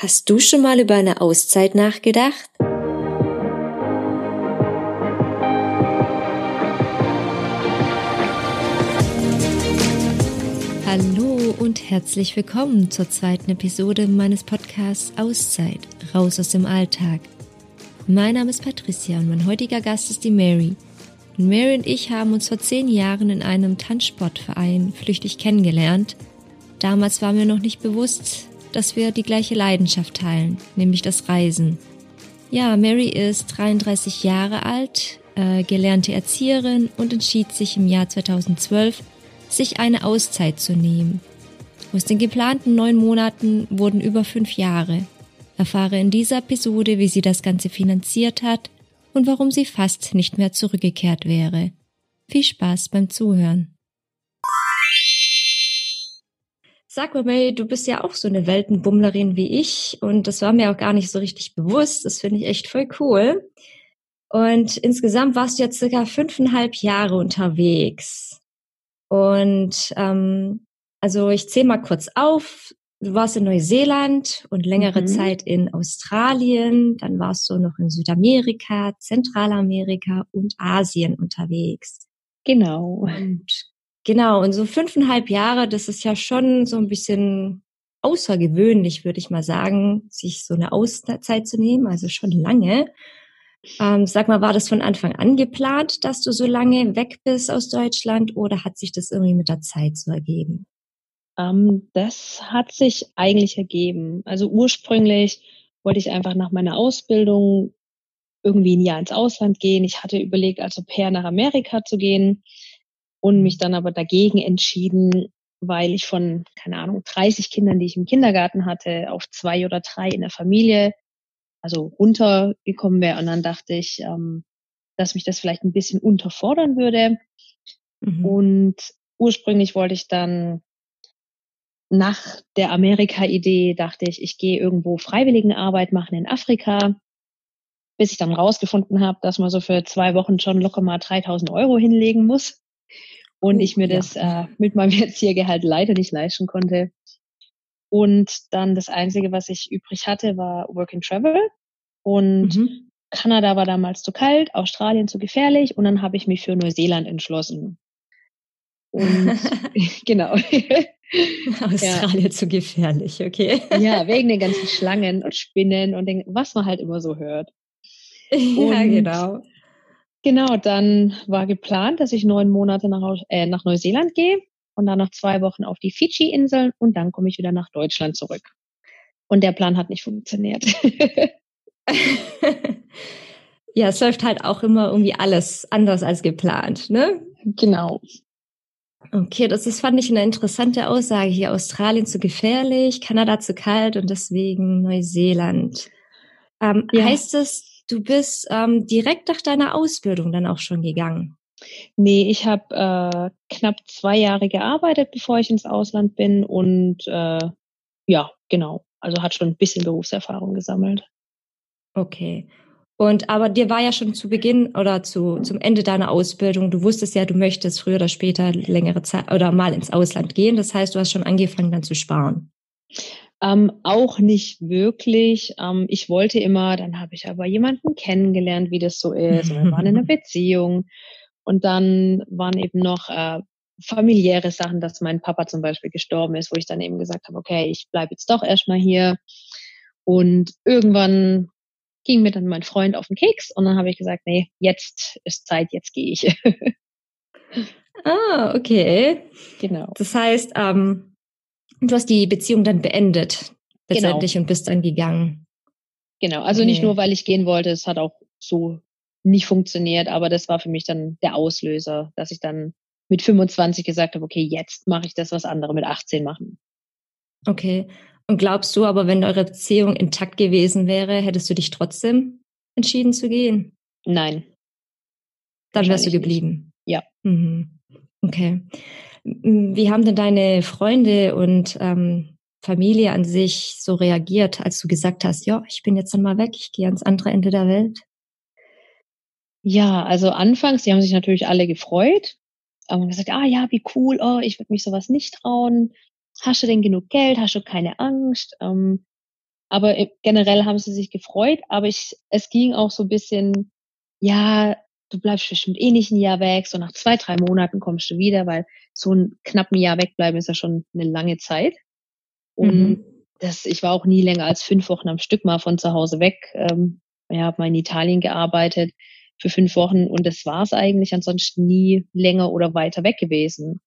Hast du schon mal über eine Auszeit nachgedacht? Hallo und herzlich willkommen zur zweiten Episode meines Podcasts Auszeit, raus aus dem Alltag. Mein Name ist Patricia und mein heutiger Gast ist die Mary. Mary und ich haben uns vor zehn Jahren in einem Tanzsportverein flüchtig kennengelernt. Damals war mir noch nicht bewusst, dass wir die gleiche Leidenschaft teilen, nämlich das Reisen. Ja, Mary ist 33 Jahre alt, äh, gelernte Erzieherin und entschied sich im Jahr 2012, sich eine Auszeit zu nehmen. Aus den geplanten neun Monaten wurden über fünf Jahre. Erfahre in dieser Episode, wie sie das Ganze finanziert hat und warum sie fast nicht mehr zurückgekehrt wäre. Viel Spaß beim Zuhören. Sag mal, May, du bist ja auch so eine Weltenbummlerin wie ich und das war mir auch gar nicht so richtig bewusst. Das finde ich echt voll cool. Und insgesamt warst du jetzt circa fünfeinhalb Jahre unterwegs. Und ähm, also ich zähle mal kurz auf. Du warst in Neuseeland und längere mhm. Zeit in Australien. Dann warst du noch in Südamerika, Zentralamerika und Asien unterwegs. Genau. Und Genau, und so fünfeinhalb Jahre, das ist ja schon so ein bisschen außergewöhnlich, würde ich mal sagen, sich so eine Auszeit zu nehmen, also schon lange. Ähm, sag mal, war das von Anfang an geplant, dass du so lange weg bist aus Deutschland oder hat sich das irgendwie mit der Zeit so ergeben? Ähm, das hat sich eigentlich ergeben. Also ursprünglich wollte ich einfach nach meiner Ausbildung irgendwie ein Jahr ins Ausland gehen. Ich hatte überlegt, als Au pair nach Amerika zu gehen und mich dann aber dagegen entschieden, weil ich von, keine Ahnung, 30 Kindern, die ich im Kindergarten hatte, auf zwei oder drei in der Familie, also runtergekommen wäre. Und dann dachte ich, ähm, dass mich das vielleicht ein bisschen unterfordern würde. Mhm. Und ursprünglich wollte ich dann nach der Amerika-Idee, dachte ich, ich gehe irgendwo Freiwilligenarbeit machen in Afrika, bis ich dann rausgefunden habe, dass man so für zwei Wochen schon locker mal 3000 Euro hinlegen muss und ich mir das äh, mit meinem Erziehergehalt leider nicht leisten konnte. Und dann das Einzige, was ich übrig hatte, war Work and Travel. Und mhm. Kanada war damals zu kalt, Australien zu gefährlich und dann habe ich mich für Neuseeland entschlossen. Und genau. Australien ja. zu gefährlich, okay. ja, wegen den ganzen Schlangen und Spinnen und den, was man halt immer so hört. Ja, und genau. Genau, dann war geplant, dass ich neun Monate nach, äh, nach Neuseeland gehe und dann noch zwei Wochen auf die Fidschi-Inseln und dann komme ich wieder nach Deutschland zurück. Und der Plan hat nicht funktioniert. ja, es läuft halt auch immer irgendwie alles anders als geplant, ne? Genau. Okay, das ist, fand ich eine interessante Aussage hier. Australien zu gefährlich, Kanada zu kalt und deswegen Neuseeland. Ähm, ja. Heißt es, du bist ähm, direkt nach deiner Ausbildung dann auch schon gegangen. Nee, ich habe äh, knapp zwei Jahre gearbeitet, bevor ich ins Ausland bin und äh, ja, genau. Also hat schon ein bisschen Berufserfahrung gesammelt. Okay. Und aber dir war ja schon zu Beginn oder zu, zum Ende deiner Ausbildung, du wusstest ja, du möchtest früher oder später längere Zeit oder mal ins Ausland gehen. Das heißt, du hast schon angefangen dann zu sparen. Ähm, auch nicht wirklich. Ähm, ich wollte immer, dann habe ich aber jemanden kennengelernt, wie das so ist. Und wir waren in einer Beziehung. Und dann waren eben noch äh, familiäre Sachen, dass mein Papa zum Beispiel gestorben ist, wo ich dann eben gesagt habe, okay, ich bleibe jetzt doch erstmal hier. Und irgendwann ging mir dann mein Freund auf den Keks und dann habe ich gesagt, nee, jetzt ist Zeit, jetzt gehe ich. ah, okay. Genau. Das heißt, ähm, Du hast die Beziehung dann beendet letztendlich genau. und bist dann gegangen. Genau, also nicht nur, weil ich gehen wollte, es hat auch so nicht funktioniert, aber das war für mich dann der Auslöser, dass ich dann mit 25 gesagt habe, okay, jetzt mache ich das, was andere mit 18 machen. Okay. Und glaubst du aber, wenn eure Beziehung intakt gewesen wäre, hättest du dich trotzdem entschieden zu gehen? Nein. Dann wärst du geblieben. Nicht. Ja. Mhm. Okay. Wie haben denn deine Freunde und ähm, Familie an sich so reagiert, als du gesagt hast, ja, ich bin jetzt dann mal weg, ich gehe ans andere Ende der Welt? Ja, also anfangs, die haben sich natürlich alle gefreut, aber gesagt, ah ja, wie cool, oh, ich würde mich sowas nicht trauen. Hast du denn genug Geld? Hast du keine Angst? Ähm, Aber generell haben sie sich gefreut, aber ich, es ging auch so ein bisschen, ja, du bleibst bestimmt eh nicht ein Jahr weg, so nach zwei, drei Monaten kommst du wieder, weil so ein knappen Jahr wegbleiben ist ja schon eine lange Zeit. Und mhm. das, ich war auch nie länger als fünf Wochen am Stück mal von zu Hause weg. Ähm, ja, habe mal in Italien gearbeitet für fünf Wochen und das war es eigentlich ansonsten nie länger oder weiter weg gewesen.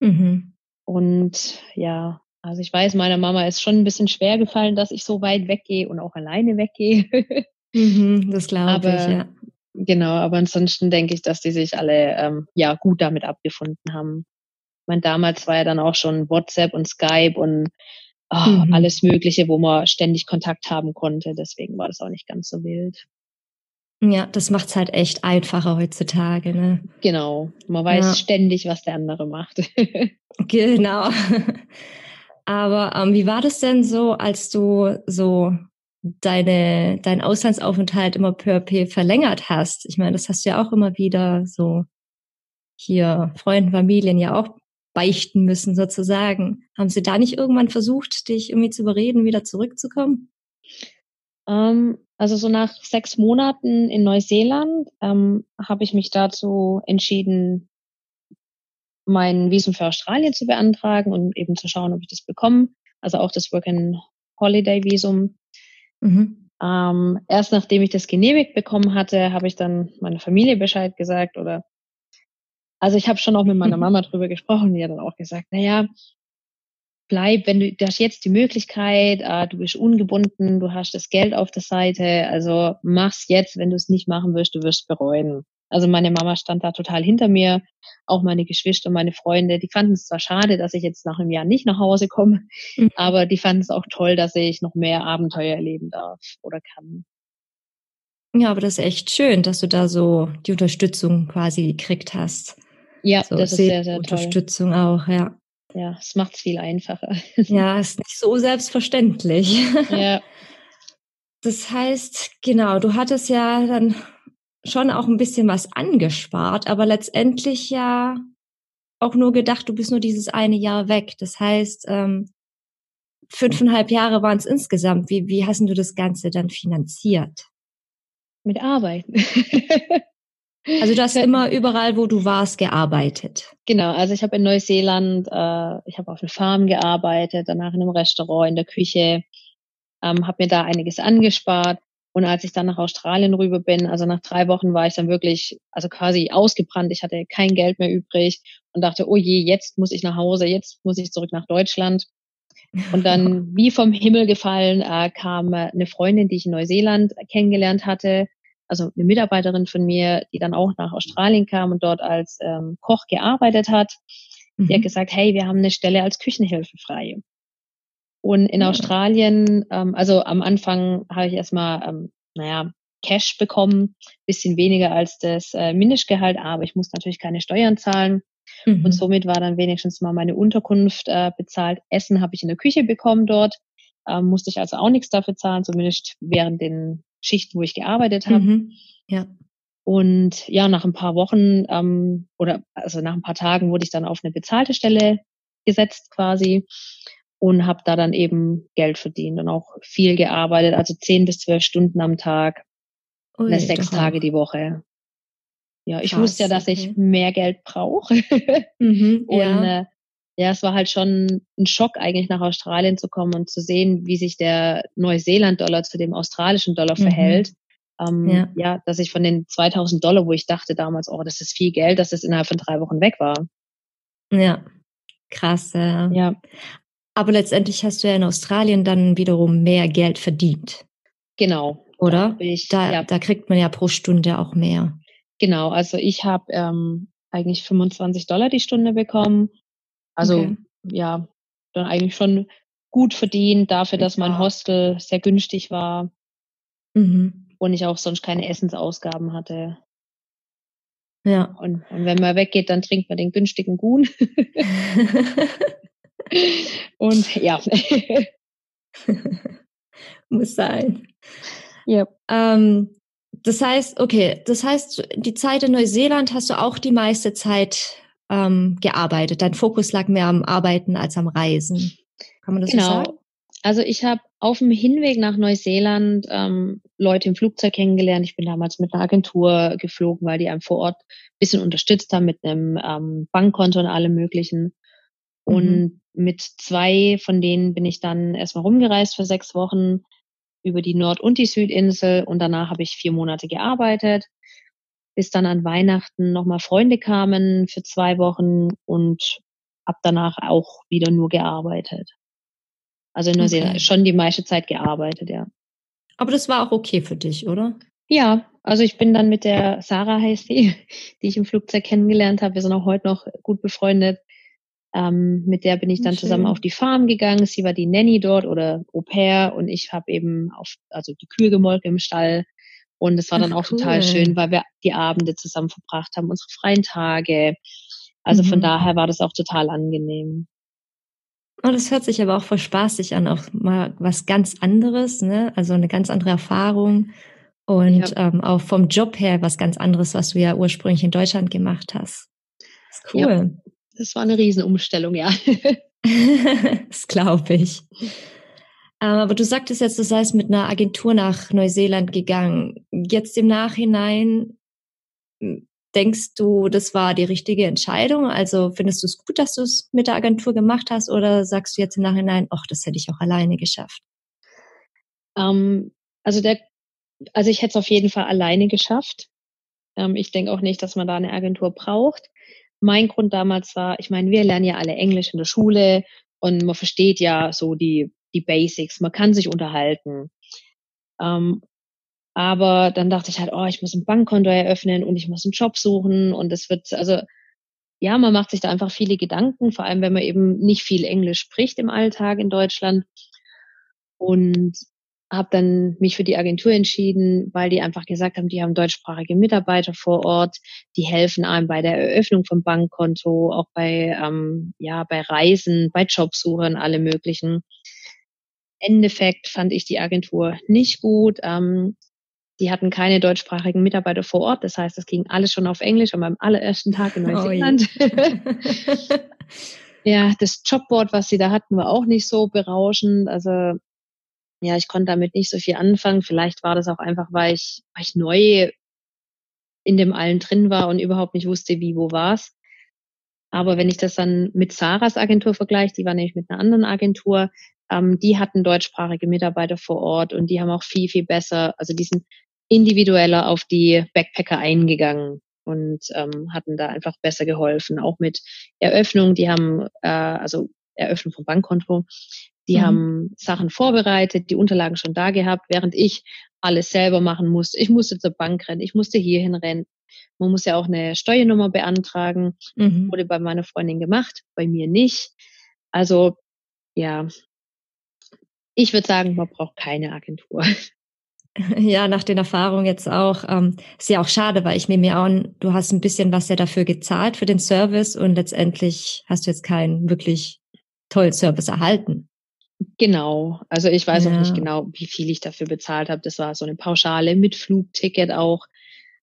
Mhm. Und ja, also ich weiß, meiner Mama ist schon ein bisschen schwer gefallen, dass ich so weit weggehe und auch alleine weggehe. mhm, das glaube ich, ja. Genau, aber ansonsten denke ich, dass die sich alle ähm, ja gut damit abgefunden haben. Ich meine, damals war ja dann auch schon WhatsApp und Skype und oh, mhm. alles Mögliche, wo man ständig Kontakt haben konnte. Deswegen war das auch nicht ganz so wild. Ja, das macht's halt echt einfacher heutzutage, ne? Genau. Man weiß ja. ständig, was der andere macht. genau. Aber ähm, wie war das denn so, als du so deine, deinen Auslandsaufenthalt immer à peu verlängert hast? Ich meine, das hast du ja auch immer wieder so hier Freunden, Familien ja auch beichten müssen sozusagen. Haben sie da nicht irgendwann versucht, dich irgendwie zu überreden, wieder zurückzukommen? Ähm, also so nach sechs Monaten in Neuseeland ähm, habe ich mich dazu entschieden, mein Visum für Australien zu beantragen und eben zu schauen, ob ich das bekomme. Also auch das Work and Holiday Visum. Mhm. Ähm, erst nachdem ich das genehmigt bekommen hatte, habe ich dann meiner Familie Bescheid gesagt oder also ich habe schon auch mit meiner Mama drüber gesprochen, die hat dann auch gesagt, na ja, bleib, wenn du, du hast jetzt die Möglichkeit, äh, du bist ungebunden, du hast das Geld auf der Seite, also mach's jetzt, wenn du es nicht machen wirst, du wirst bereuen. Also meine Mama stand da total hinter mir, auch meine Geschwister, meine Freunde, die fanden es zwar schade, dass ich jetzt nach einem Jahr nicht nach Hause komme, mhm. aber die fanden es auch toll, dass ich noch mehr Abenteuer erleben darf oder kann. Ja, aber das ist echt schön, dass du da so die Unterstützung quasi gekriegt hast. Ja, so das ist sehr, sehr Unterstützung toll. auch, ja. Ja, es macht es viel einfacher. Ja, ist nicht so selbstverständlich. Ja. Das heißt, genau, du hattest ja dann schon auch ein bisschen was angespart, aber letztendlich ja auch nur gedacht, du bist nur dieses eine Jahr weg. Das heißt, ähm, fünfeinhalb Jahre waren es insgesamt. Wie, wie hast du das Ganze dann finanziert? Mit Arbeiten. also du hast immer überall, wo du warst, gearbeitet. Genau, also ich habe in Neuseeland, äh, ich habe auf einer Farm gearbeitet, danach in einem Restaurant, in der Küche, ähm, habe mir da einiges angespart und als ich dann nach Australien rüber bin, also nach drei Wochen war ich dann wirklich, also quasi ausgebrannt. Ich hatte kein Geld mehr übrig und dachte, oh je, jetzt muss ich nach Hause, jetzt muss ich zurück nach Deutschland. Und dann, wie vom Himmel gefallen, äh, kam äh, eine Freundin, die ich in Neuseeland kennengelernt hatte, also eine Mitarbeiterin von mir, die dann auch nach Australien kam und dort als ähm, Koch gearbeitet hat. Mhm. Die hat mhm. gesagt, hey, wir haben eine Stelle als Küchenhilfe frei. Und in ja. Australien, ähm, also am Anfang habe ich erstmal, ähm, naja, Cash bekommen, bisschen weniger als das äh, Mindestgehalt, aber ich muss natürlich keine Steuern zahlen. Mhm. Und somit war dann wenigstens mal meine Unterkunft äh, bezahlt. Essen habe ich in der Küche bekommen dort, ähm, musste ich also auch nichts dafür zahlen, zumindest während den Schichten, wo ich gearbeitet habe. Mhm. Ja. Und ja, nach ein paar Wochen ähm, oder also nach ein paar Tagen wurde ich dann auf eine bezahlte Stelle gesetzt quasi und habe da dann eben Geld verdient und auch viel gearbeitet, also zehn bis zwölf Stunden am Tag, Ui, sechs Tage die Woche. Ja, ich Krass, wusste ja, dass okay. ich mehr Geld brauche. mhm, und ja. Äh, ja, es war halt schon ein Schock eigentlich nach Australien zu kommen und zu sehen, wie sich der Neuseeland-Dollar zu dem australischen Dollar mhm. verhält. Ähm, ja. ja, dass ich von den 2000 Dollar, wo ich dachte damals, oh, das ist viel Geld, dass es innerhalb von drei Wochen weg war. Ja, krass. Ja. ja. Aber letztendlich hast du ja in Australien dann wiederum mehr Geld verdient. Genau. Oder? Da, ich, da, ja. da kriegt man ja pro Stunde auch mehr. Genau, also ich habe ähm, eigentlich 25 Dollar die Stunde bekommen. Also okay. ja, dann eigentlich schon gut verdient dafür, dass mein Hostel sehr günstig war mhm. und ich auch sonst keine Essensausgaben hatte. Ja. Und, und wenn man weggeht, dann trinkt man den günstigen Gun. Und ja. Muss sein. Ja. Ähm, das heißt, okay, das heißt, die Zeit in Neuseeland hast du auch die meiste Zeit ähm, gearbeitet. Dein Fokus lag mehr am Arbeiten als am Reisen. Kann man das genau. so sagen? Also ich habe auf dem Hinweg nach Neuseeland ähm, Leute im Flugzeug kennengelernt. Ich bin damals mit einer Agentur geflogen, weil die einem vor Ort bisschen unterstützt haben mit einem ähm, Bankkonto und allem möglichen. Und mhm. Mit zwei von denen bin ich dann erstmal rumgereist für sechs Wochen über die Nord- und die Südinsel und danach habe ich vier Monate gearbeitet, bis dann an Weihnachten nochmal Freunde kamen für zwei Wochen und ab danach auch wieder nur gearbeitet. Also in Neuseeland okay. schon die meiste Zeit gearbeitet, ja. Aber das war auch okay für dich, oder? Ja, also ich bin dann mit der Sarah heißt sie, die ich im Flugzeug kennengelernt habe. Wir sind auch heute noch gut befreundet. Ähm, mit der bin ich dann Schön. zusammen auf die Farm gegangen. Sie war die Nanny dort oder Au pair und ich habe eben auf, also die Kühe gemolken im Stall. Und es war dann Ach, auch cool. total schön, weil wir die Abende zusammen verbracht haben, unsere freien Tage. Also mhm. von daher war das auch total angenehm. Oh, das hört sich aber auch voll spaßig an, auch mal was ganz anderes, ne? Also eine ganz andere Erfahrung und ja. ähm, auch vom Job her was ganz anderes, was du ja ursprünglich in Deutschland gemacht hast. Das ist cool. Ja, das war eine Riesenumstellung, ja. das glaube ich. Ähm, aber du sagtest jetzt, du seist mit einer Agentur nach Neuseeland gegangen. Jetzt im Nachhinein Denkst du, das war die richtige Entscheidung? Also findest du es gut, dass du es mit der Agentur gemacht hast oder sagst du jetzt im Nachhinein, ach, das hätte ich auch alleine geschafft? Ähm, also der, also ich hätte es auf jeden Fall alleine geschafft. Ähm, ich denke auch nicht, dass man da eine Agentur braucht. Mein Grund damals war, ich meine, wir lernen ja alle Englisch in der Schule und man versteht ja so die, die Basics, man kann sich unterhalten. Ähm, aber dann dachte ich halt, oh, ich muss ein Bankkonto eröffnen und ich muss einen Job suchen und es wird, also ja, man macht sich da einfach viele Gedanken, vor allem wenn man eben nicht viel Englisch spricht im Alltag in Deutschland. Und habe dann mich für die Agentur entschieden, weil die einfach gesagt haben, die haben deutschsprachige Mitarbeiter vor Ort, die helfen einem bei der Eröffnung vom Bankkonto, auch bei ähm, ja bei Reisen, bei Jobsuchen, alle möglichen. Endeffekt fand ich die Agentur nicht gut. Ähm, die hatten keine deutschsprachigen Mitarbeiter vor Ort. Das heißt, es ging alles schon auf Englisch an meinem allerersten Tag in Neuseeland. Oh ja, das Jobboard, was sie da hatten, war auch nicht so berauschend. Also ja, ich konnte damit nicht so viel anfangen. Vielleicht war das auch einfach, weil ich, weil ich neu in dem allen drin war und überhaupt nicht wusste, wie, wo war's. Aber wenn ich das dann mit Sarahs Agentur vergleiche, die war nämlich mit einer anderen Agentur, ähm, die hatten deutschsprachige Mitarbeiter vor Ort und die haben auch viel, viel besser, also die sind individueller auf die Backpacker eingegangen und ähm, hatten da einfach besser geholfen. Auch mit Eröffnung, die haben, äh, also Eröffnung vom Bankkonto, die mhm. haben Sachen vorbereitet, die Unterlagen schon da gehabt, während ich alles selber machen musste. Ich musste zur Bank rennen, ich musste hierhin rennen. Man muss ja auch eine Steuernummer beantragen. Mhm. Wurde bei meiner Freundin gemacht, bei mir nicht. Also ja, ich würde sagen, man braucht keine Agentur. Ja, nach den Erfahrungen jetzt auch. Ähm, ist ja auch schade, weil ich nehme mir an, du hast ein bisschen was ja dafür gezahlt für den Service und letztendlich hast du jetzt keinen wirklich tollen Service erhalten. Genau. Also ich weiß ja. auch nicht genau, wie viel ich dafür bezahlt habe. Das war so eine Pauschale mit Flugticket auch.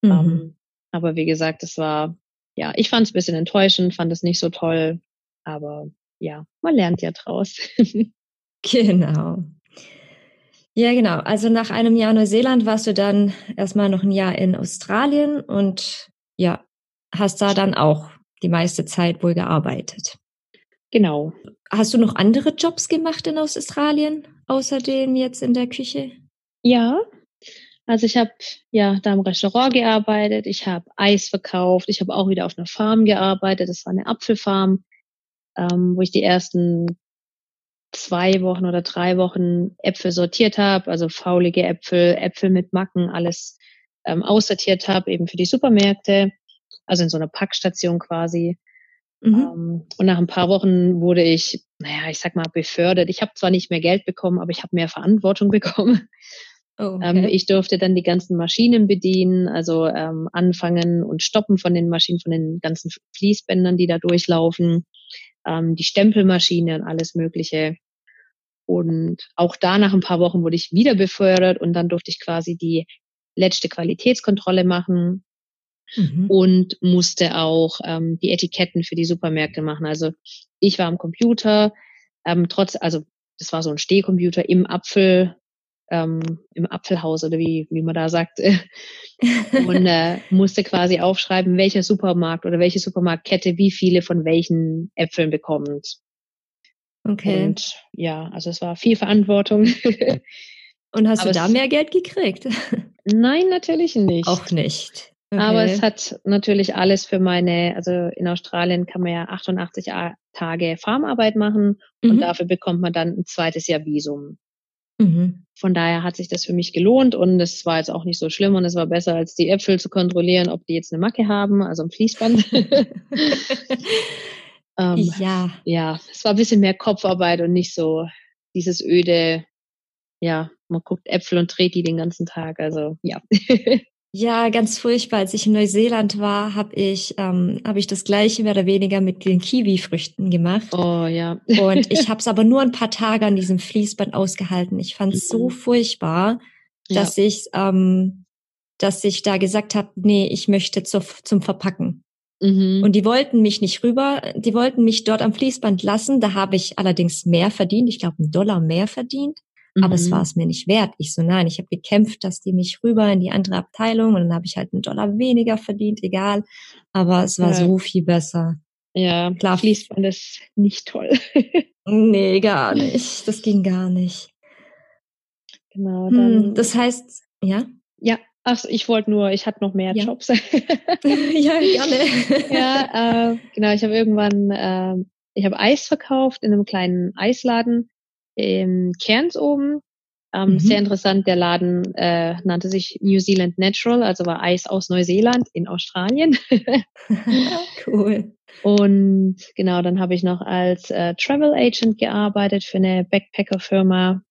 Mhm. Ähm, aber wie gesagt, das war, ja, ich fand es ein bisschen enttäuschend, fand es nicht so toll. Aber ja, man lernt ja draus. Genau. Ja, genau. Also nach einem Jahr Neuseeland warst du dann erstmal noch ein Jahr in Australien und ja, hast da dann auch die meiste Zeit wohl gearbeitet. Genau. Hast du noch andere Jobs gemacht in Australien, außerdem jetzt in der Küche? Ja, also ich habe ja da im Restaurant gearbeitet, ich habe Eis verkauft, ich habe auch wieder auf einer Farm gearbeitet, das war eine Apfelfarm, ähm, wo ich die ersten zwei Wochen oder drei Wochen Äpfel sortiert habe, also faulige Äpfel, Äpfel mit Macken, alles ähm, aussortiert habe, eben für die Supermärkte, also in so einer Packstation quasi. Mhm. Ähm, und nach ein paar Wochen wurde ich, naja, ich sag mal, befördert. Ich habe zwar nicht mehr Geld bekommen, aber ich habe mehr Verantwortung bekommen. Oh, okay. ich durfte dann die ganzen Maschinen bedienen, also ähm, anfangen und stoppen von den Maschinen, von den ganzen Fließbändern, die da durchlaufen ähm, die Stempelmaschine und alles Mögliche. Und auch da nach ein paar Wochen wurde ich wieder befördert und dann durfte ich quasi die letzte Qualitätskontrolle machen mhm. und musste auch ähm, die Etiketten für die Supermärkte machen. Also ich war am Computer, ähm, trotz, also das war so ein Stehcomputer im Apfel, ähm, im Apfelhaus oder wie, wie man da sagt. und äh, musste quasi aufschreiben, welcher Supermarkt oder welche Supermarktkette wie viele von welchen Äpfeln bekommt. Okay. Und ja, also es war viel Verantwortung. Und hast Aber du da mehr Geld gekriegt? Nein, natürlich nicht. Auch nicht. Okay. Aber es hat natürlich alles für meine, also in Australien kann man ja 88 Tage Farmarbeit machen mhm. und dafür bekommt man dann ein zweites Jahr Visum. Mhm. Von daher hat sich das für mich gelohnt und es war jetzt auch nicht so schlimm und es war besser, als die Äpfel zu kontrollieren, ob die jetzt eine Macke haben, also ein Fließband. ähm, ja. Ja, es war ein bisschen mehr Kopfarbeit und nicht so dieses öde, ja, man guckt Äpfel und dreht die den ganzen Tag. Also ja. Ja, ganz furchtbar. Als ich in Neuseeland war, habe ich ähm, habe ich das gleiche mehr oder weniger mit den Kiwi-Früchten gemacht. Oh ja. Und ich habe es aber nur ein paar Tage an diesem Fließband ausgehalten. Ich fand es so mhm. furchtbar, dass ja. ich ähm, dass ich da gesagt habe, nee, ich möchte zur, zum Verpacken. Mhm. Und die wollten mich nicht rüber, die wollten mich dort am Fließband lassen. Da habe ich allerdings mehr verdient. Ich glaube, einen Dollar mehr verdient. Mhm. Aber es mhm. war es mir nicht wert. Ich so, nein, ich habe gekämpft, dass die mich rüber in die andere Abteilung und dann habe ich halt einen Dollar weniger verdient, egal. Aber es war ja. so viel besser. Ja, klar. Fließband ist nicht toll. nee, gar nicht. Das ging gar nicht. Genau, dann. Hm, das heißt, ja? Ja, Ach, ich wollte nur, ich hatte noch mehr ja. Jobs. ja, gerne. ja, äh, genau, ich habe irgendwann, äh, ich habe Eis verkauft in einem kleinen Eisladen im Cairns oben. Ähm, mhm. Sehr interessant, der Laden äh, nannte sich New Zealand Natural, also war Eis aus Neuseeland in Australien. cool. Und genau, dann habe ich noch als äh, Travel Agent gearbeitet für eine Backpacker-Firma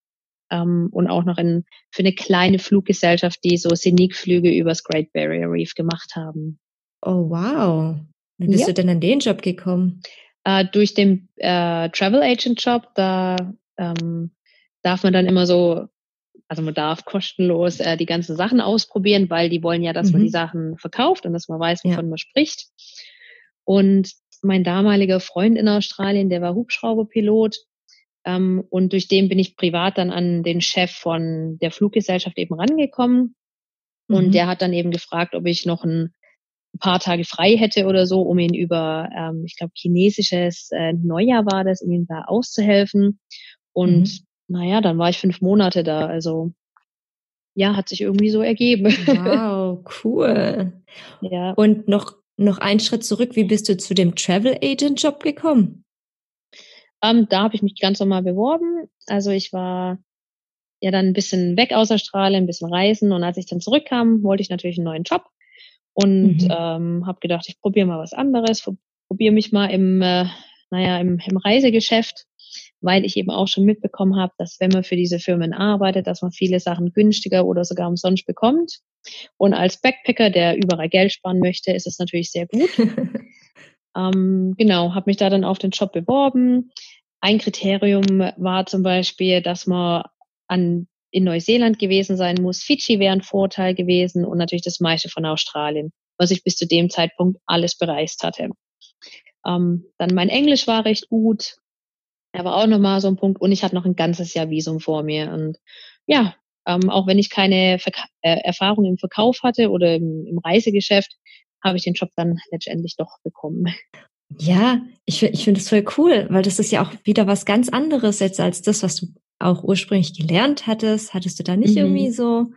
ähm, und auch noch in, für eine kleine Fluggesellschaft, die so Scenic-Flüge übers Great Barrier Reef gemacht haben. Oh, wow. Wie bist ja. du denn an den Job gekommen? Äh, durch den äh, Travel Agent Job, da ähm, darf man dann immer so, also man darf kostenlos äh, die ganzen Sachen ausprobieren, weil die wollen ja, dass mhm. man die mhm. Sachen verkauft und dass man weiß, wovon ja. man spricht. Und mein damaliger Freund in Australien, der war Hubschrauberpilot. Ähm, und durch den bin ich privat dann an den Chef von der Fluggesellschaft eben rangekommen. Mhm. Und der hat dann eben gefragt, ob ich noch ein paar Tage frei hätte oder so, um ihn über, ähm, ich glaube, chinesisches äh, Neujahr war das, um ihn da auszuhelfen. Und mhm. naja, dann war ich fünf Monate da. Also ja, hat sich irgendwie so ergeben. Wow, cool. ja. Und noch, noch einen Schritt zurück, wie bist du zu dem Travel Agent Job gekommen? Ähm, da habe ich mich ganz normal beworben. Also ich war ja dann ein bisschen weg aus Australien, ein bisschen reisen und als ich dann zurückkam, wollte ich natürlich einen neuen Job und mhm. ähm, habe gedacht, ich probiere mal was anderes, probiere mich mal im, äh, naja, im, im Reisegeschäft weil ich eben auch schon mitbekommen habe, dass wenn man für diese Firmen arbeitet, dass man viele Sachen günstiger oder sogar umsonst bekommt. Und als Backpacker, der überall Geld sparen möchte, ist es natürlich sehr gut. ähm, genau, habe mich da dann auf den Job beworben. Ein Kriterium war zum Beispiel, dass man an, in Neuseeland gewesen sein muss. Fidschi wäre ein Vorteil gewesen und natürlich das meiste von Australien, was ich bis zu dem Zeitpunkt alles bereist hatte. Ähm, dann mein Englisch war recht gut. Er war auch nochmal so ein Punkt und ich hatte noch ein ganzes Jahr Visum vor mir. Und ja, ähm, auch wenn ich keine Verka äh, Erfahrung im Verkauf hatte oder im, im Reisegeschäft, habe ich den Job dann letztendlich doch bekommen. Ja, ich, ich finde es voll cool, weil das ist ja auch wieder was ganz anderes jetzt als das, was du auch ursprünglich gelernt hattest. Hattest du da nicht mhm. irgendwie so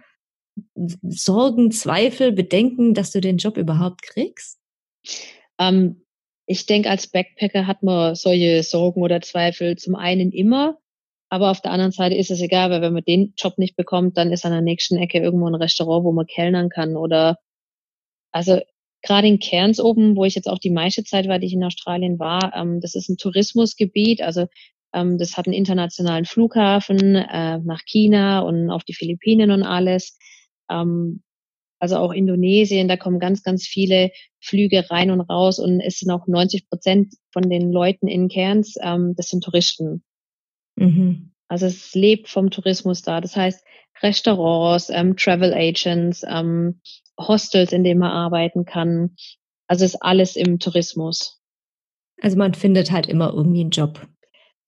Sorgen, Zweifel, Bedenken, dass du den Job überhaupt kriegst? Ähm, ich denke, als Backpacker hat man solche Sorgen oder Zweifel zum einen immer, aber auf der anderen Seite ist es egal, weil wenn man den Job nicht bekommt, dann ist an der nächsten Ecke irgendwo ein Restaurant, wo man kellnern kann oder also gerade in Cairns oben, wo ich jetzt auch die meiste Zeit war, die ich in Australien war, ähm, das ist ein Tourismusgebiet, also ähm, das hat einen internationalen Flughafen äh, nach China und auf die Philippinen und alles. Ähm, also auch Indonesien, da kommen ganz, ganz viele Flüge rein und raus und es sind auch 90 Prozent von den Leuten in Cairns, ähm, das sind Touristen. Mhm. Also es lebt vom Tourismus da. Das heißt Restaurants, ähm, Travel Agents, ähm, Hostels, in denen man arbeiten kann. Also es ist alles im Tourismus. Also man findet halt immer irgendwie einen Job.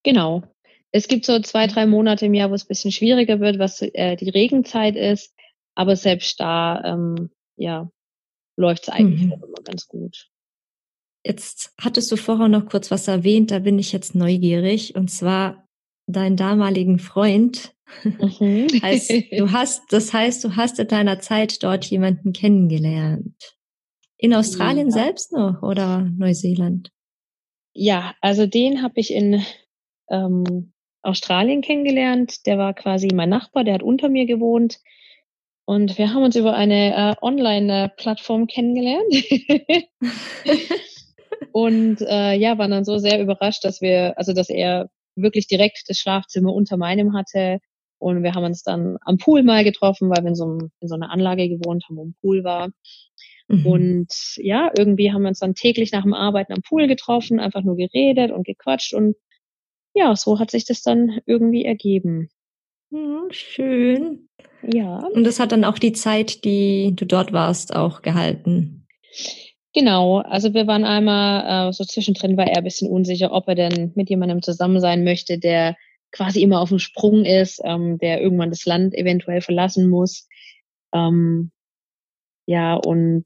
Genau. Es gibt so zwei, drei Monate im Jahr, wo es ein bisschen schwieriger wird, was äh, die Regenzeit ist. Aber selbst da, ähm, ja, läuft es eigentlich mhm. immer ganz gut. Jetzt hattest du vorher noch kurz was erwähnt, da bin ich jetzt neugierig. Und zwar deinen damaligen Freund. Mhm. heißt, du hast, das heißt, du hast in deiner Zeit dort jemanden kennengelernt. In Australien ja. selbst noch oder Neuseeland? Ja, also den habe ich in ähm, Australien kennengelernt. Der war quasi mein Nachbar, der hat unter mir gewohnt. Und wir haben uns über eine äh, Online-Plattform kennengelernt. und äh, ja, waren dann so sehr überrascht, dass wir, also dass er wirklich direkt das Schlafzimmer unter meinem hatte. Und wir haben uns dann am Pool mal getroffen, weil wir in so, einem, in so einer Anlage gewohnt haben, wo ein Pool war. Mhm. Und ja, irgendwie haben wir uns dann täglich nach dem Arbeiten am Pool getroffen, einfach nur geredet und gequatscht und ja, so hat sich das dann irgendwie ergeben. Mhm, schön. Ja. Und das hat dann auch die Zeit, die du dort warst, auch gehalten. Genau, also wir waren einmal, äh, so zwischendrin war er ein bisschen unsicher, ob er denn mit jemandem zusammen sein möchte, der quasi immer auf dem Sprung ist, ähm, der irgendwann das Land eventuell verlassen muss. Ähm, ja, und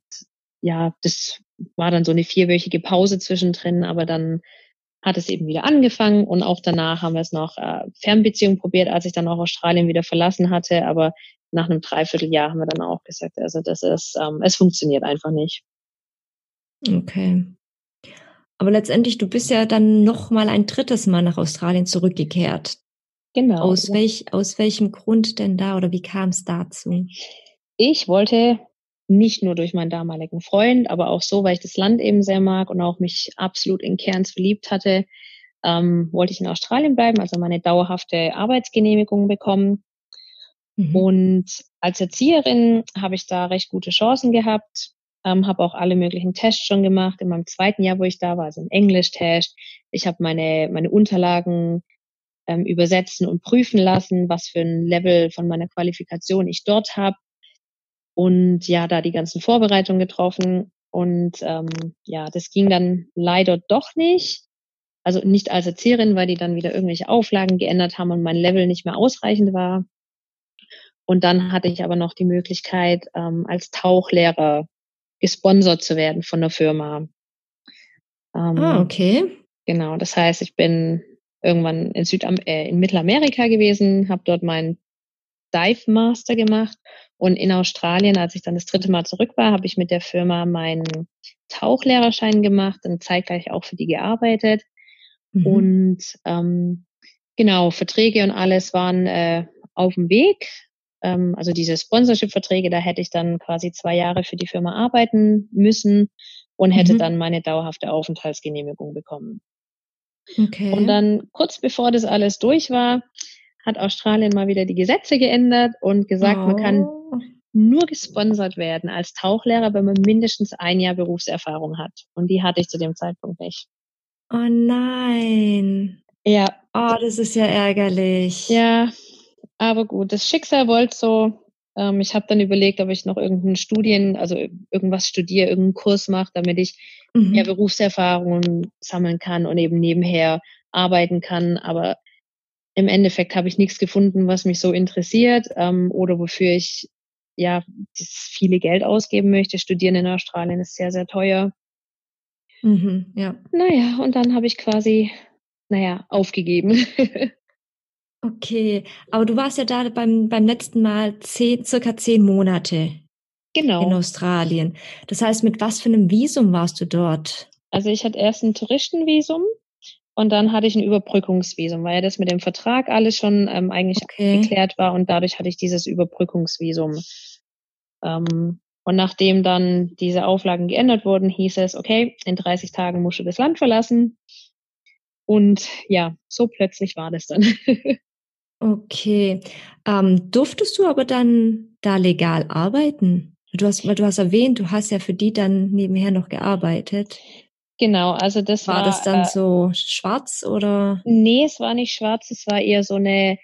ja, das war dann so eine vierwöchige Pause zwischendrin, aber dann hat es eben wieder angefangen und auch danach haben wir es noch äh, Fernbeziehung probiert, als ich dann auch Australien wieder verlassen hatte, aber nach einem Dreivierteljahr haben wir dann auch gesagt, also das ist, ähm, es funktioniert einfach nicht. Okay. Aber letztendlich, du bist ja dann noch mal ein drittes Mal nach Australien zurückgekehrt. Genau. Aus, welch, aus welchem Grund denn da oder wie kam es dazu? Ich wollte nicht nur durch meinen damaligen Freund, aber auch so, weil ich das Land eben sehr mag und auch mich absolut in Cairns verliebt hatte, ähm, wollte ich in Australien bleiben, also meine dauerhafte Arbeitsgenehmigung bekommen. Mhm. Und als Erzieherin habe ich da recht gute Chancen gehabt, ähm, habe auch alle möglichen Tests schon gemacht. In meinem zweiten Jahr, wo ich da war, also ein Englisch-Test. Ich habe meine, meine Unterlagen ähm, übersetzen und prüfen lassen, was für ein Level von meiner Qualifikation ich dort habe und ja, da die ganzen Vorbereitungen getroffen. Und ähm, ja, das ging dann leider doch nicht. Also nicht als Erzieherin, weil die dann wieder irgendwelche Auflagen geändert haben und mein Level nicht mehr ausreichend war. Und dann hatte ich aber noch die Möglichkeit, ähm, als Tauchlehrer gesponsert zu werden von der Firma. Ähm, ah, okay. Genau, das heißt, ich bin irgendwann in Südam äh, in Mittelamerika gewesen, habe dort meinen Dive Master gemacht und in Australien, als ich dann das dritte Mal zurück war, habe ich mit der Firma meinen Tauchlehrerschein gemacht und zeitgleich auch für die gearbeitet. Mhm. Und ähm, genau, Verträge und alles waren äh, auf dem Weg. Ähm, also diese Sponsorship-Verträge, da hätte ich dann quasi zwei Jahre für die Firma arbeiten müssen und hätte mhm. dann meine dauerhafte Aufenthaltsgenehmigung bekommen. Okay. Und dann kurz bevor das alles durch war, hat Australien mal wieder die Gesetze geändert und gesagt, oh. man kann oh. nur gesponsert werden als Tauchlehrer, wenn man mindestens ein Jahr Berufserfahrung hat. Und die hatte ich zu dem Zeitpunkt nicht. Oh nein. Ja. Oh, das ist ja ärgerlich. Ja, aber gut, das Schicksal wollte so. Ähm, ich habe dann überlegt, ob ich noch irgendeinen Studien, also irgendwas studiere, irgendeinen Kurs mache, damit ich mhm. mehr Berufserfahrungen sammeln kann und eben nebenher arbeiten kann. Aber im Endeffekt habe ich nichts gefunden, was mich so interessiert ähm, oder wofür ich ja das viele Geld ausgeben möchte. Studieren in Australien ist sehr, sehr teuer. Mhm, ja. Naja, und dann habe ich quasi, naja, aufgegeben. okay, aber du warst ja da beim, beim letzten Mal zehn, circa zehn Monate. Genau. In Australien. Das heißt, mit was für einem Visum warst du dort? Also ich hatte erst ein Touristenvisum und dann hatte ich ein Überbrückungsvisum, weil ja das mit dem Vertrag alles schon ähm, eigentlich okay. geklärt war und dadurch hatte ich dieses Überbrückungsvisum. Ähm, und nachdem dann diese Auflagen geändert wurden, hieß es, okay, in 30 Tagen musst du das Land verlassen. Und ja, so plötzlich war das dann. okay. Ähm, durftest du aber dann da legal arbeiten? Du hast, weil du hast erwähnt, du hast ja für die dann nebenher noch gearbeitet. Genau, also das war. War das dann äh, so schwarz oder? Nee, es war nicht schwarz, es war eher so eine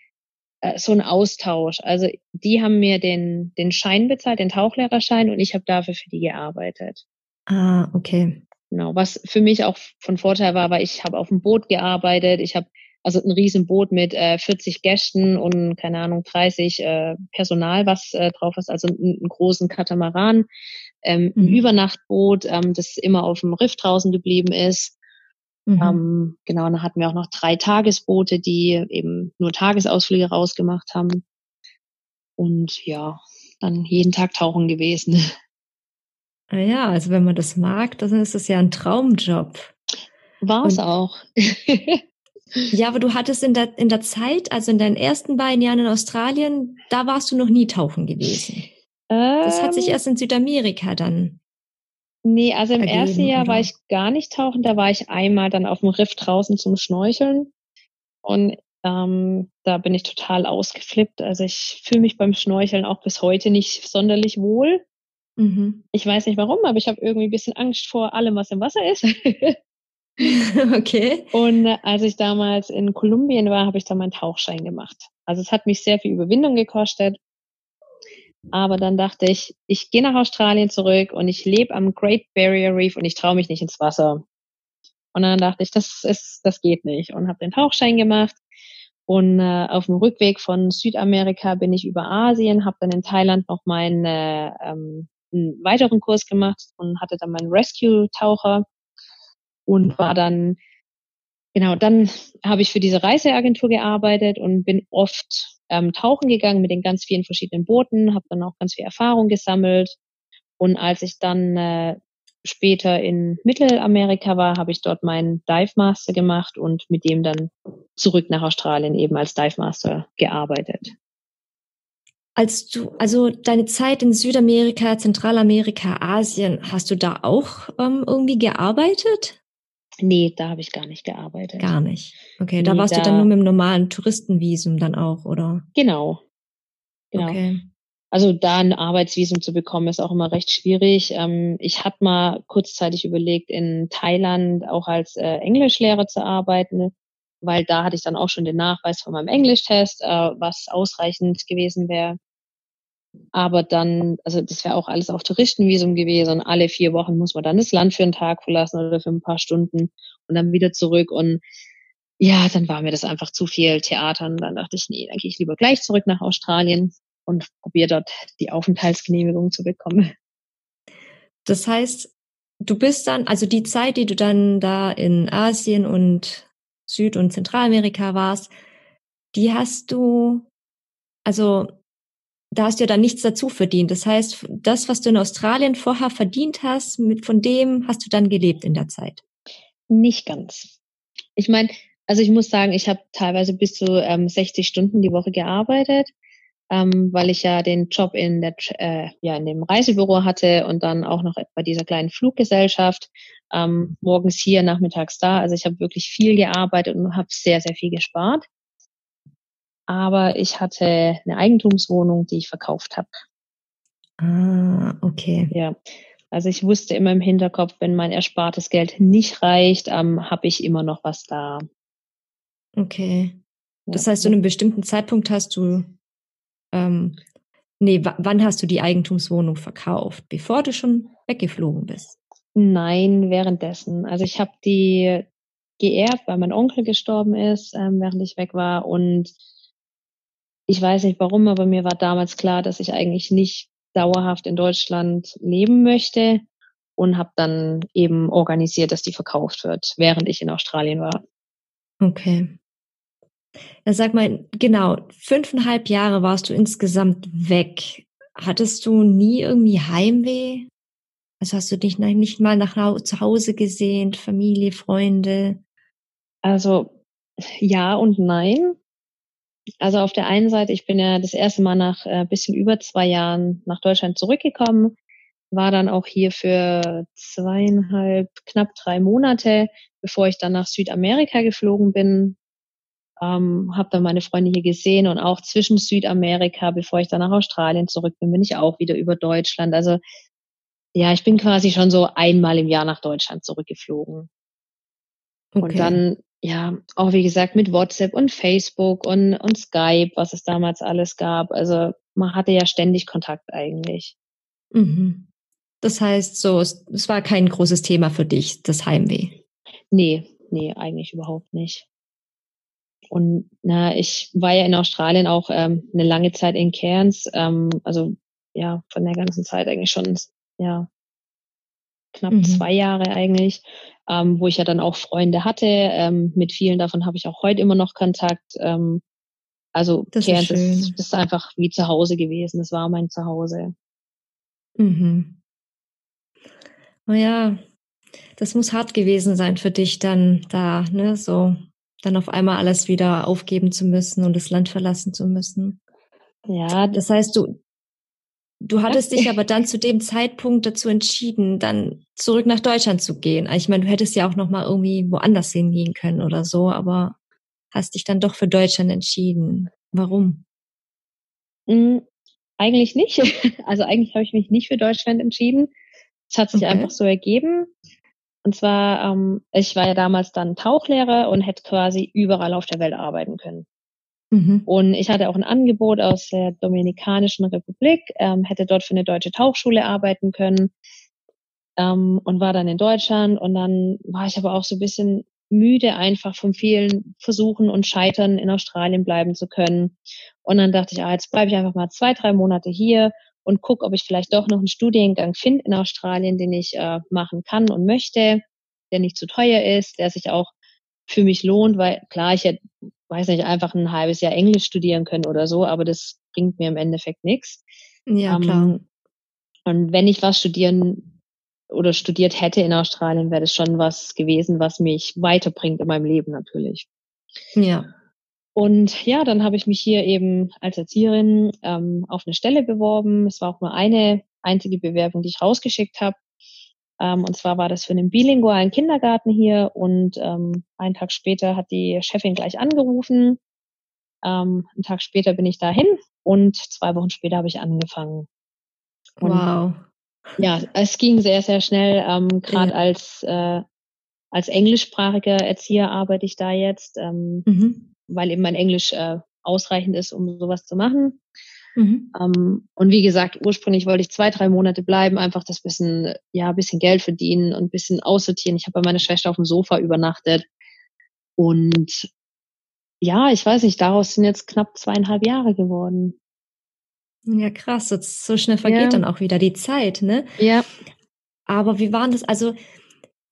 äh, so ein Austausch. Also die haben mir den den Schein bezahlt, den Tauchlehrerschein und ich habe dafür für die gearbeitet. Ah, okay. Genau, was für mich auch von Vorteil war, weil ich habe auf dem Boot gearbeitet, ich habe also ein Riesenboot mit äh, 40 Gästen und keine Ahnung 30 äh, Personal, was äh, drauf ist, also einen, einen großen Katamaran, ähm, ein mhm. Übernachtboot, ähm, das immer auf dem Riff draußen geblieben ist. Mhm. Ähm, genau, dann hatten wir auch noch drei Tagesboote, die eben nur Tagesausflüge rausgemacht haben. Und ja, dann jeden Tag tauchen gewesen. Ah ja, also wenn man das mag, dann ist es ja ein Traumjob. War es auch. ja, aber du hattest in der, in der Zeit, also in deinen ersten beiden Jahren in Australien, da warst du noch nie tauchen gewesen. Ähm, das hat sich ähm. erst in Südamerika dann. Nee, also im ergeben, ersten Jahr oder? war ich gar nicht tauchen. Da war ich einmal dann auf dem Riff draußen zum Schnorcheln. Und ähm, da bin ich total ausgeflippt. Also ich fühle mich beim Schnorcheln auch bis heute nicht sonderlich wohl. Mhm. Ich weiß nicht warum, aber ich habe irgendwie ein bisschen Angst vor allem, was im Wasser ist. okay. Und äh, als ich damals in Kolumbien war, habe ich da meinen Tauchschein gemacht. Also es hat mich sehr viel Überwindung gekostet. Aber dann dachte ich, ich gehe nach Australien zurück und ich lebe am Great Barrier Reef und ich traue mich nicht ins Wasser. Und dann dachte ich, das ist, das geht nicht und habe den Tauchschein gemacht. Und äh, auf dem Rückweg von Südamerika bin ich über Asien, habe dann in Thailand noch meinen äh, ähm, einen weiteren Kurs gemacht und hatte dann meinen Rescue-Taucher und war dann, genau, dann habe ich für diese Reiseagentur gearbeitet und bin oft ähm, tauchen gegangen mit den ganz vielen verschiedenen Booten, habe dann auch ganz viel Erfahrung gesammelt. Und als ich dann äh, später in Mittelamerika war, habe ich dort meinen Dive Master gemacht und mit dem dann zurück nach Australien eben als Dive Master gearbeitet. Als du, also deine Zeit in Südamerika, Zentralamerika, Asien, hast du da auch ähm, irgendwie gearbeitet? Nee, da habe ich gar nicht gearbeitet. Gar nicht. Okay, nee, da warst da, du dann nur mit dem normalen Touristenvisum dann auch, oder? Genau. Genau. Okay. Also da ein Arbeitsvisum zu bekommen, ist auch immer recht schwierig. Ähm, ich hatte mal kurzzeitig überlegt, in Thailand auch als äh, Englischlehrer zu arbeiten weil da hatte ich dann auch schon den Nachweis von meinem Englischtest, äh, was ausreichend gewesen wäre. Aber dann, also das wäre auch alles auf Touristenvisum gewesen alle vier Wochen muss man dann das Land für einen Tag verlassen oder für ein paar Stunden und dann wieder zurück und ja, dann war mir das einfach zu viel Theater und dann dachte ich, nee, dann gehe ich lieber gleich zurück nach Australien und probiere dort die Aufenthaltsgenehmigung zu bekommen. Das heißt, du bist dann, also die Zeit, die du dann da in Asien und Süd- und Zentralamerika warst, die hast du, also da hast du ja dann nichts dazu verdient. Das heißt, das, was du in Australien vorher verdient hast, mit von dem hast du dann gelebt in der Zeit. Nicht ganz. Ich meine, also ich muss sagen, ich habe teilweise bis zu ähm, 60 Stunden die Woche gearbeitet, ähm, weil ich ja den Job in der äh, ja in dem Reisebüro hatte und dann auch noch bei dieser kleinen Fluggesellschaft ähm, morgens hier, nachmittags da. Also ich habe wirklich viel gearbeitet und habe sehr sehr viel gespart aber ich hatte eine Eigentumswohnung, die ich verkauft habe. Ah, okay. Ja. Also ich wusste immer im Hinterkopf, wenn mein erspartes Geld nicht reicht, ähm, habe ich immer noch was da. Okay. Das ja. heißt, zu einem bestimmten Zeitpunkt hast du, ähm, nee, wann hast du die Eigentumswohnung verkauft? Bevor du schon weggeflogen bist? Nein, währenddessen. Also ich habe die geerbt, weil mein Onkel gestorben ist, ähm, während ich weg war und ich weiß nicht warum, aber mir war damals klar, dass ich eigentlich nicht dauerhaft in Deutschland leben möchte und habe dann eben organisiert, dass die verkauft wird, während ich in Australien war. Okay. Ja, sag mal, genau, fünfeinhalb Jahre warst du insgesamt weg. Hattest du nie irgendwie Heimweh? Also hast du dich nicht mal nach zu Hause gesehen, Familie, Freunde? Also ja und nein. Also auf der einen Seite, ich bin ja das erste Mal nach äh, bisschen über zwei Jahren nach Deutschland zurückgekommen, war dann auch hier für zweieinhalb, knapp drei Monate, bevor ich dann nach Südamerika geflogen bin. Ähm, habe dann meine Freunde hier gesehen und auch zwischen Südamerika, bevor ich dann nach Australien zurück bin, bin ich auch wieder über Deutschland. Also ja, ich bin quasi schon so einmal im Jahr nach Deutschland zurückgeflogen. Okay. Und dann ja, auch wie gesagt mit WhatsApp und Facebook und, und Skype, was es damals alles gab. Also man hatte ja ständig Kontakt eigentlich. Mhm. Das heißt, so, es, es war kein großes Thema für dich, das Heimweh. Nee, nee, eigentlich überhaupt nicht. und na, ich war ja in Australien auch ähm, eine lange Zeit in Cairns, ähm, also ja, von der ganzen Zeit eigentlich schon, ja, knapp mhm. zwei Jahre eigentlich, ähm, wo ich ja dann auch Freunde hatte. Ähm, mit vielen davon habe ich auch heute immer noch Kontakt. Ähm, also das Cairns ist, ist, ist einfach wie zu Hause gewesen. Das war mein Zuhause. Mhm. Naja, das muss hart gewesen sein für dich dann da, ne, so dann auf einmal alles wieder aufgeben zu müssen und das Land verlassen zu müssen. Ja. Das heißt, du, du hattest dich aber dann zu dem Zeitpunkt dazu entschieden, dann zurück nach Deutschland zu gehen. Ich meine, du hättest ja auch noch mal irgendwie woanders hingehen können oder so, aber hast dich dann doch für Deutschland entschieden. Warum? Mhm, eigentlich nicht. Also eigentlich habe ich mich nicht für Deutschland entschieden. Es hat sich okay. einfach so ergeben. Und zwar, ähm, ich war ja damals dann Tauchlehrer und hätte quasi überall auf der Welt arbeiten können. Mhm. Und ich hatte auch ein Angebot aus der Dominikanischen Republik, ähm, hätte dort für eine deutsche Tauchschule arbeiten können ähm, und war dann in Deutschland. Und dann war ich aber auch so ein bisschen müde einfach von vielen Versuchen und Scheitern in Australien bleiben zu können. Und dann dachte ich, ah, jetzt bleibe ich einfach mal zwei, drei Monate hier und gucke, ob ich vielleicht doch noch einen Studiengang finde in Australien, den ich äh, machen kann und möchte, der nicht zu teuer ist, der sich auch für mich lohnt, weil klar, ich hätte, weiß nicht, einfach ein halbes Jahr Englisch studieren können oder so, aber das bringt mir im Endeffekt nichts. Ja, ähm, klar. Und wenn ich was studieren oder studiert hätte in Australien, wäre das schon was gewesen, was mich weiterbringt in meinem Leben natürlich. Ja. Und ja, dann habe ich mich hier eben als Erzieherin ähm, auf eine Stelle beworben. Es war auch nur eine einzige Bewerbung, die ich rausgeschickt habe. Ähm, und zwar war das für einen bilingualen Kindergarten hier. Und ähm, einen Tag später hat die Chefin gleich angerufen. Ähm, einen Tag später bin ich dahin und zwei Wochen später habe ich angefangen. Und, wow. Ja, es ging sehr, sehr schnell. Ähm, Gerade ja. als äh, als englischsprachiger Erzieher arbeite ich da jetzt. Ähm, mhm weil eben mein Englisch äh, ausreichend ist, um sowas zu machen. Mhm. Ähm, und wie gesagt, ursprünglich wollte ich zwei, drei Monate bleiben, einfach das bisschen, ja, bisschen Geld verdienen und bisschen aussortieren. Ich habe bei meiner Schwester auf dem Sofa übernachtet. Und ja, ich weiß nicht, daraus sind jetzt knapp zweieinhalb Jahre geworden. Ja, krass, so schnell vergeht ja. dann auch wieder die Zeit, ne? Ja. Aber wie waren das? Also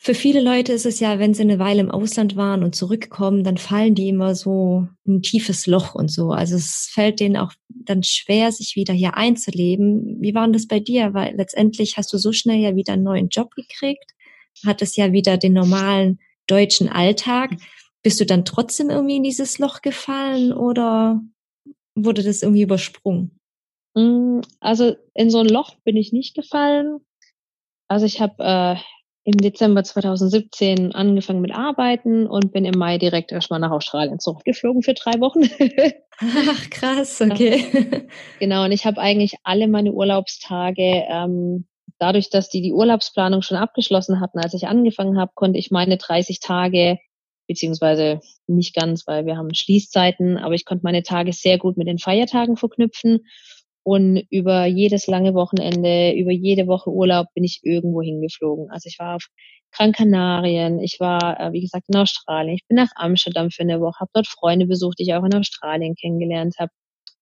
für viele Leute ist es ja, wenn sie eine Weile im Ausland waren und zurückkommen, dann fallen die immer so ein tiefes Loch und so. Also es fällt denen auch dann schwer, sich wieder hier einzuleben. Wie war denn das bei dir? Weil letztendlich hast du so schnell ja wieder einen neuen Job gekriegt, hattest ja wieder den normalen deutschen Alltag. Bist du dann trotzdem irgendwie in dieses Loch gefallen oder wurde das irgendwie übersprungen? Mm, also in so ein Loch bin ich nicht gefallen. Also ich habe äh, im Dezember 2017 angefangen mit Arbeiten und bin im Mai direkt erstmal nach Australien zurückgeflogen für drei Wochen. Ach, krass, okay. Genau, und ich habe eigentlich alle meine Urlaubstage, ähm, dadurch, dass die die Urlaubsplanung schon abgeschlossen hatten, als ich angefangen habe, konnte ich meine 30 Tage, beziehungsweise nicht ganz, weil wir haben Schließzeiten, aber ich konnte meine Tage sehr gut mit den Feiertagen verknüpfen und über jedes lange Wochenende, über jede Woche Urlaub bin ich irgendwo hingeflogen. Also ich war auf Gran Canarien, ich war, äh, wie gesagt, in Australien, ich bin nach Amsterdam für eine Woche, habe dort Freunde besucht, die ich auch in Australien kennengelernt habe.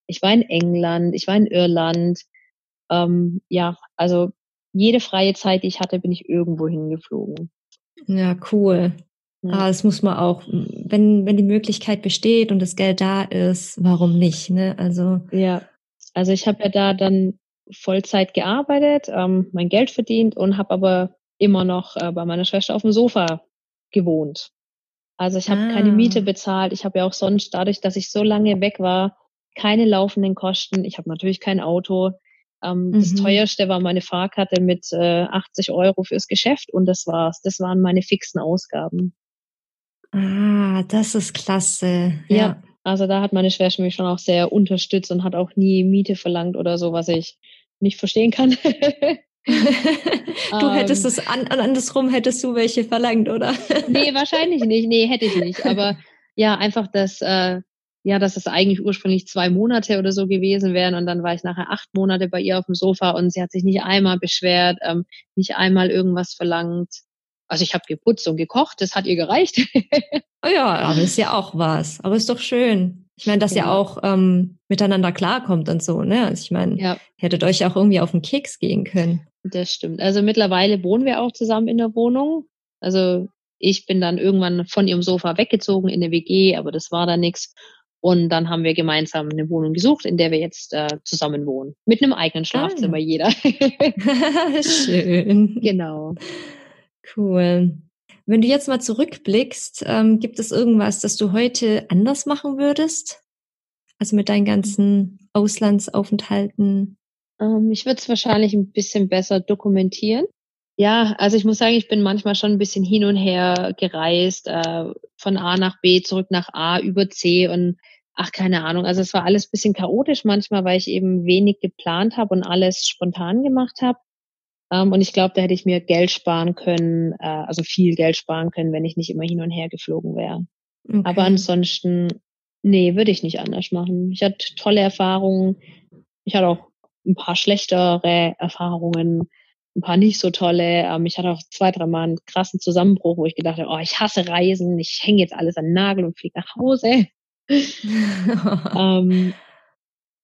Ich war in England, ich war in Irland. Ähm, ja, also jede freie Zeit, die ich hatte, bin ich irgendwo hingeflogen. Ja, cool. Ja. Ah, das muss man auch, wenn, wenn die Möglichkeit besteht und das Geld da ist, warum nicht, ne? Also. Ja, also ich habe ja da dann Vollzeit gearbeitet, ähm, mein Geld verdient und habe aber immer noch äh, bei meiner Schwester auf dem Sofa gewohnt. Also ich habe ah. keine Miete bezahlt. Ich habe ja auch sonst dadurch, dass ich so lange weg war, keine laufenden Kosten. Ich habe natürlich kein Auto. Ähm, mhm. Das teuerste war meine Fahrkarte mit äh, 80 Euro fürs Geschäft und das war's. Das waren meine fixen Ausgaben. Ah, das ist klasse. ja. ja. Also da hat meine Schwester mich schon auch sehr unterstützt und hat auch nie Miete verlangt oder so, was ich nicht verstehen kann. du hättest es an, andersrum hättest du welche verlangt, oder? nee, wahrscheinlich nicht. Nee, hätte ich nicht. Aber ja, einfach das, äh, ja, dass es eigentlich ursprünglich zwei Monate oder so gewesen wären und dann war ich nachher acht Monate bei ihr auf dem Sofa und sie hat sich nicht einmal beschwert, ähm, nicht einmal irgendwas verlangt. Also ich habe geputzt und gekocht, das hat ihr gereicht. oh ja, aber ist ja auch was. Aber ist doch schön. Ich meine, dass ja. ihr auch ähm, miteinander klarkommt und so, ne? Also ich meine, ja. hättet euch auch irgendwie auf den Keks gehen können. Das stimmt. Also mittlerweile wohnen wir auch zusammen in der Wohnung. Also ich bin dann irgendwann von ihrem Sofa weggezogen in eine WG, aber das war dann nichts. Und dann haben wir gemeinsam eine Wohnung gesucht, in der wir jetzt äh, zusammen wohnen. Mit einem eigenen Schlafzimmer ah. jeder. Schön. Genau. Cool. Wenn du jetzt mal zurückblickst, ähm, gibt es irgendwas, das du heute anders machen würdest? Also mit deinen ganzen Auslandsaufenthalten? Ähm, ich würde es wahrscheinlich ein bisschen besser dokumentieren. Ja, also ich muss sagen, ich bin manchmal schon ein bisschen hin und her gereist, äh, von A nach B, zurück nach A, über C und ach, keine Ahnung. Also es war alles ein bisschen chaotisch manchmal, weil ich eben wenig geplant habe und alles spontan gemacht habe. Ähm, und ich glaube, da hätte ich mir Geld sparen können, äh, also viel Geld sparen können, wenn ich nicht immer hin und her geflogen wäre. Okay. Aber ansonsten, nee, würde ich nicht anders machen. Ich hatte tolle Erfahrungen. Ich hatte auch ein paar schlechtere Erfahrungen, ein paar nicht so tolle. Ähm, ich hatte auch zwei, drei Mal einen krassen Zusammenbruch, wo ich gedacht habe, oh, ich hasse Reisen, ich hänge jetzt alles an den Nagel und fliege nach Hause. ähm,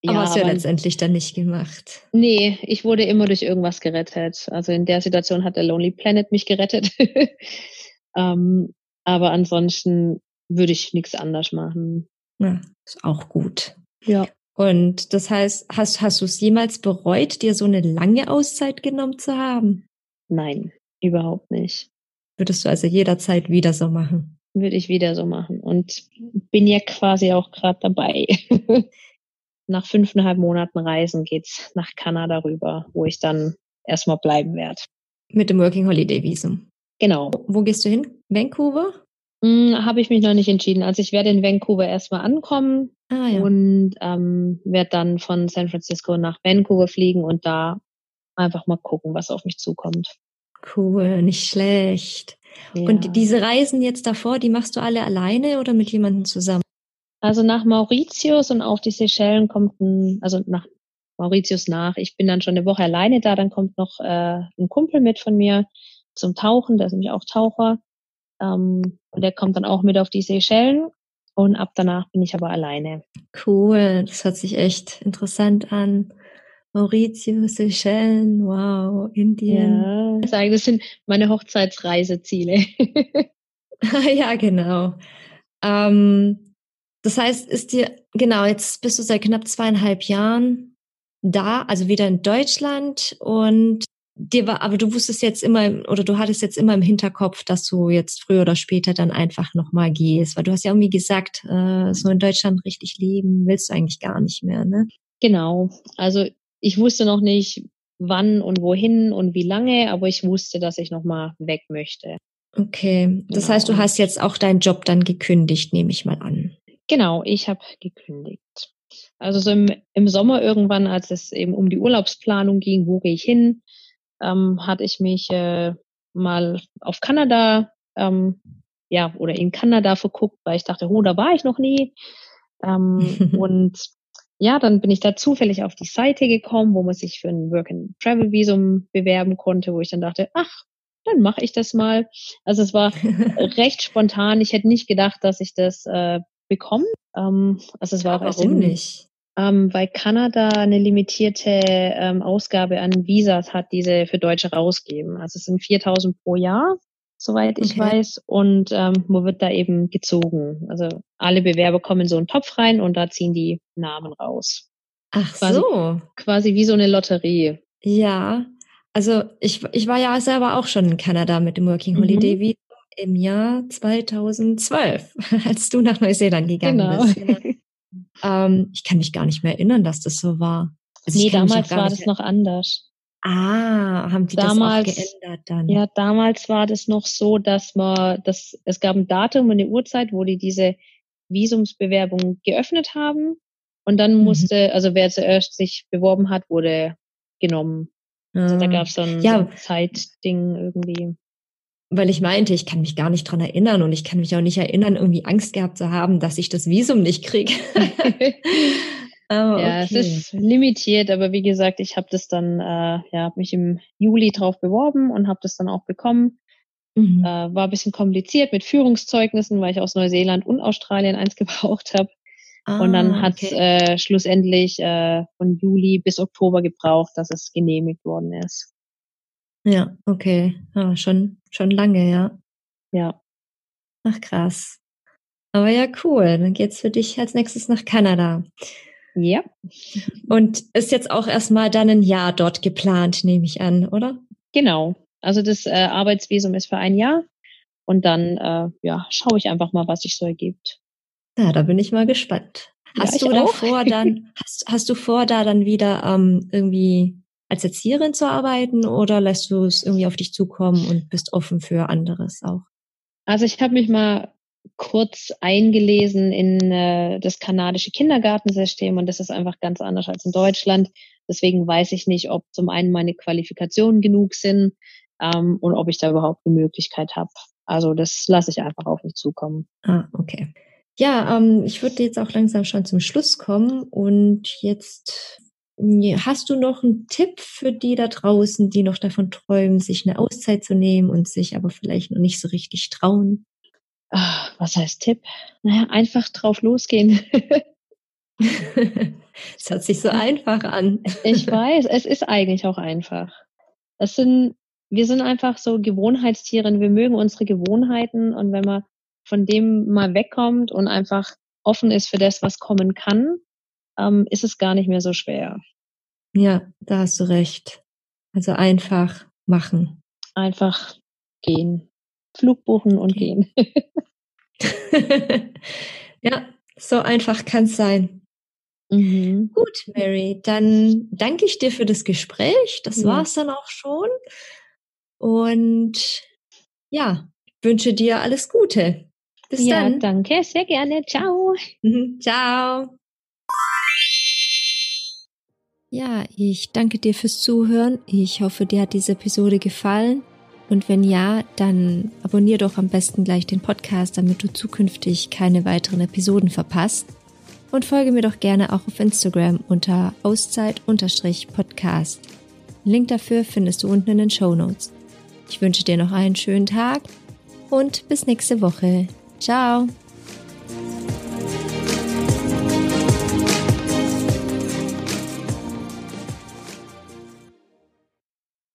ja, aber hast du ja letztendlich dann nicht gemacht. Nee, ich wurde immer durch irgendwas gerettet. Also in der Situation hat der Lonely Planet mich gerettet. ähm, aber ansonsten würde ich nichts anders machen. Ja, ist auch gut. Ja. Und das heißt, hast, hast du es jemals bereut, dir so eine lange Auszeit genommen zu haben? Nein, überhaupt nicht. Würdest du also jederzeit wieder so machen? Würde ich wieder so machen. Und bin ja quasi auch gerade dabei. nach fünfeinhalb Monaten Reisen geht's nach Kanada rüber, wo ich dann erstmal bleiben werde. Mit dem Working Holiday Visum. Genau. Wo gehst du hin? Vancouver? Hm, Habe ich mich noch nicht entschieden. Also ich werde in Vancouver erstmal ankommen ah, ja. und ähm, werde dann von San Francisco nach Vancouver fliegen und da einfach mal gucken, was auf mich zukommt. Cool, nicht schlecht. Ja. Und diese Reisen jetzt davor, die machst du alle alleine oder mit jemandem zusammen? Also nach Mauritius und auch die Seychellen kommt ein, also nach Mauritius nach. Ich bin dann schon eine Woche alleine da, dann kommt noch äh, ein Kumpel mit von mir zum Tauchen, der ist nämlich auch Taucher. Ähm, und der kommt dann auch mit auf die Seychellen und ab danach bin ich aber alleine. Cool, das hört sich echt interessant an. Mauritius, Seychellen, wow, Indien. Ja, das sind meine Hochzeitsreiseziele. ja, genau. Ähm, das heißt, ist dir, genau, jetzt bist du seit knapp zweieinhalb Jahren da, also wieder in Deutschland und dir war, aber du wusstest jetzt immer, oder du hattest jetzt immer im Hinterkopf, dass du jetzt früher oder später dann einfach nochmal gehst, weil du hast ja irgendwie gesagt, äh, so in Deutschland richtig leben willst du eigentlich gar nicht mehr, ne? Genau. Also ich wusste noch nicht, wann und wohin und wie lange, aber ich wusste, dass ich nochmal weg möchte. Okay. Das genau. heißt, du hast jetzt auch deinen Job dann gekündigt, nehme ich mal an. Genau, ich habe gekündigt. Also so im, im Sommer irgendwann, als es eben um die Urlaubsplanung ging, wo gehe ich hin, ähm, hatte ich mich äh, mal auf Kanada, ähm, ja, oder in Kanada verguckt, weil ich dachte, oh, da war ich noch nie. Ähm, und ja, dann bin ich da zufällig auf die Seite gekommen, wo man sich für ein Work-and-Travel-Visum bewerben konnte, wo ich dann dachte, ach, dann mache ich das mal. Also es war recht spontan. Ich hätte nicht gedacht, dass ich das äh, bekommen. Ähm, also es war ja, auch erst warum nicht? Ähm, weil Kanada eine limitierte ähm, Ausgabe an Visas hat, diese für Deutsche rausgeben. Also es sind 4000 pro Jahr, soweit ich okay. weiß. Und ähm, wo wird da eben gezogen? Also alle Bewerber kommen in so einen Topf rein und da ziehen die Namen raus. Ach quasi, so. Quasi wie so eine Lotterie. Ja, also ich, ich war ja selber auch schon in Kanada mit dem Working Holiday mhm. Im Jahr 2012, als du nach Neuseeland gegangen genau. bist. Ähm, ich kann mich gar nicht mehr erinnern, dass das so war. Also nee, damals war das noch anders. Ah, haben die damals, das auch geändert dann? Ja, damals war das noch so, dass man, dass es gab ein Datum und eine Uhrzeit, wo die diese Visumsbewerbung geöffnet haben. Und dann mhm. musste, also wer zuerst sich beworben hat, wurde genommen. Also da ah. gab es so ein, ja. so ein Zeitding irgendwie weil ich meinte, ich kann mich gar nicht dran erinnern und ich kann mich auch nicht erinnern, irgendwie Angst gehabt zu haben, dass ich das Visum nicht kriege. oh, ja, es ist limitiert, aber wie gesagt, ich habe das dann, äh, ja, hab mich im Juli drauf beworben und habe das dann auch bekommen. Mhm. Äh, war ein bisschen kompliziert mit Führungszeugnissen, weil ich aus Neuseeland und Australien eins gebraucht habe. Ah, und dann hat es okay. äh, schlussendlich äh, von Juli bis Oktober gebraucht, dass es genehmigt worden ist. Ja, okay. Ah, schon, schon lange, ja. Ja. Ach krass. Aber ja, cool. Dann geht's für dich als nächstes nach Kanada. Ja. Und ist jetzt auch erstmal dann ein Jahr dort geplant, nehme ich an, oder? Genau. Also das äh, Arbeitsvisum ist für ein Jahr und dann äh, ja, schaue ich einfach mal, was sich so ergibt. Ja, da bin ich mal gespannt. Hast ja, du davor dann, hast, hast du vor, da dann wieder ähm, irgendwie als Erzieherin zu arbeiten oder lässt du es irgendwie auf dich zukommen und bist offen für anderes auch? Also ich habe mich mal kurz eingelesen in äh, das kanadische Kindergartensystem und das ist einfach ganz anders als in Deutschland. Deswegen weiß ich nicht, ob zum einen meine Qualifikationen genug sind ähm, und ob ich da überhaupt eine Möglichkeit habe. Also das lasse ich einfach auf mich zukommen. Ah, okay. Ja, ähm, ich würde jetzt auch langsam schon zum Schluss kommen und jetzt Hast du noch einen Tipp für die da draußen, die noch davon träumen, sich eine Auszeit zu nehmen und sich aber vielleicht noch nicht so richtig trauen? Ach, was heißt Tipp? Naja, einfach drauf losgehen. Es hört sich so einfach an. Ich weiß, es ist eigentlich auch einfach. Es sind, wir sind einfach so Gewohnheitstiere. Wir mögen unsere Gewohnheiten und wenn man von dem mal wegkommt und einfach offen ist für das, was kommen kann, ähm, ist es gar nicht mehr so schwer. Ja, da hast du recht. Also einfach machen. Einfach gehen. Flug buchen und gehen. ja, so einfach kann es sein. Mhm. Gut, Mary, dann danke ich dir für das Gespräch. Das ja. war's dann auch schon. Und ja, wünsche dir alles Gute. Bis ja, dann. Danke, sehr gerne. Ciao. Mhm, ciao. Ja, ich danke dir fürs Zuhören. Ich hoffe, dir hat diese Episode gefallen. Und wenn ja, dann abonnier doch am besten gleich den Podcast, damit du zukünftig keine weiteren Episoden verpasst. Und folge mir doch gerne auch auf Instagram unter Auszeit-Podcast. Link dafür findest du unten in den Show Notes. Ich wünsche dir noch einen schönen Tag und bis nächste Woche. Ciao!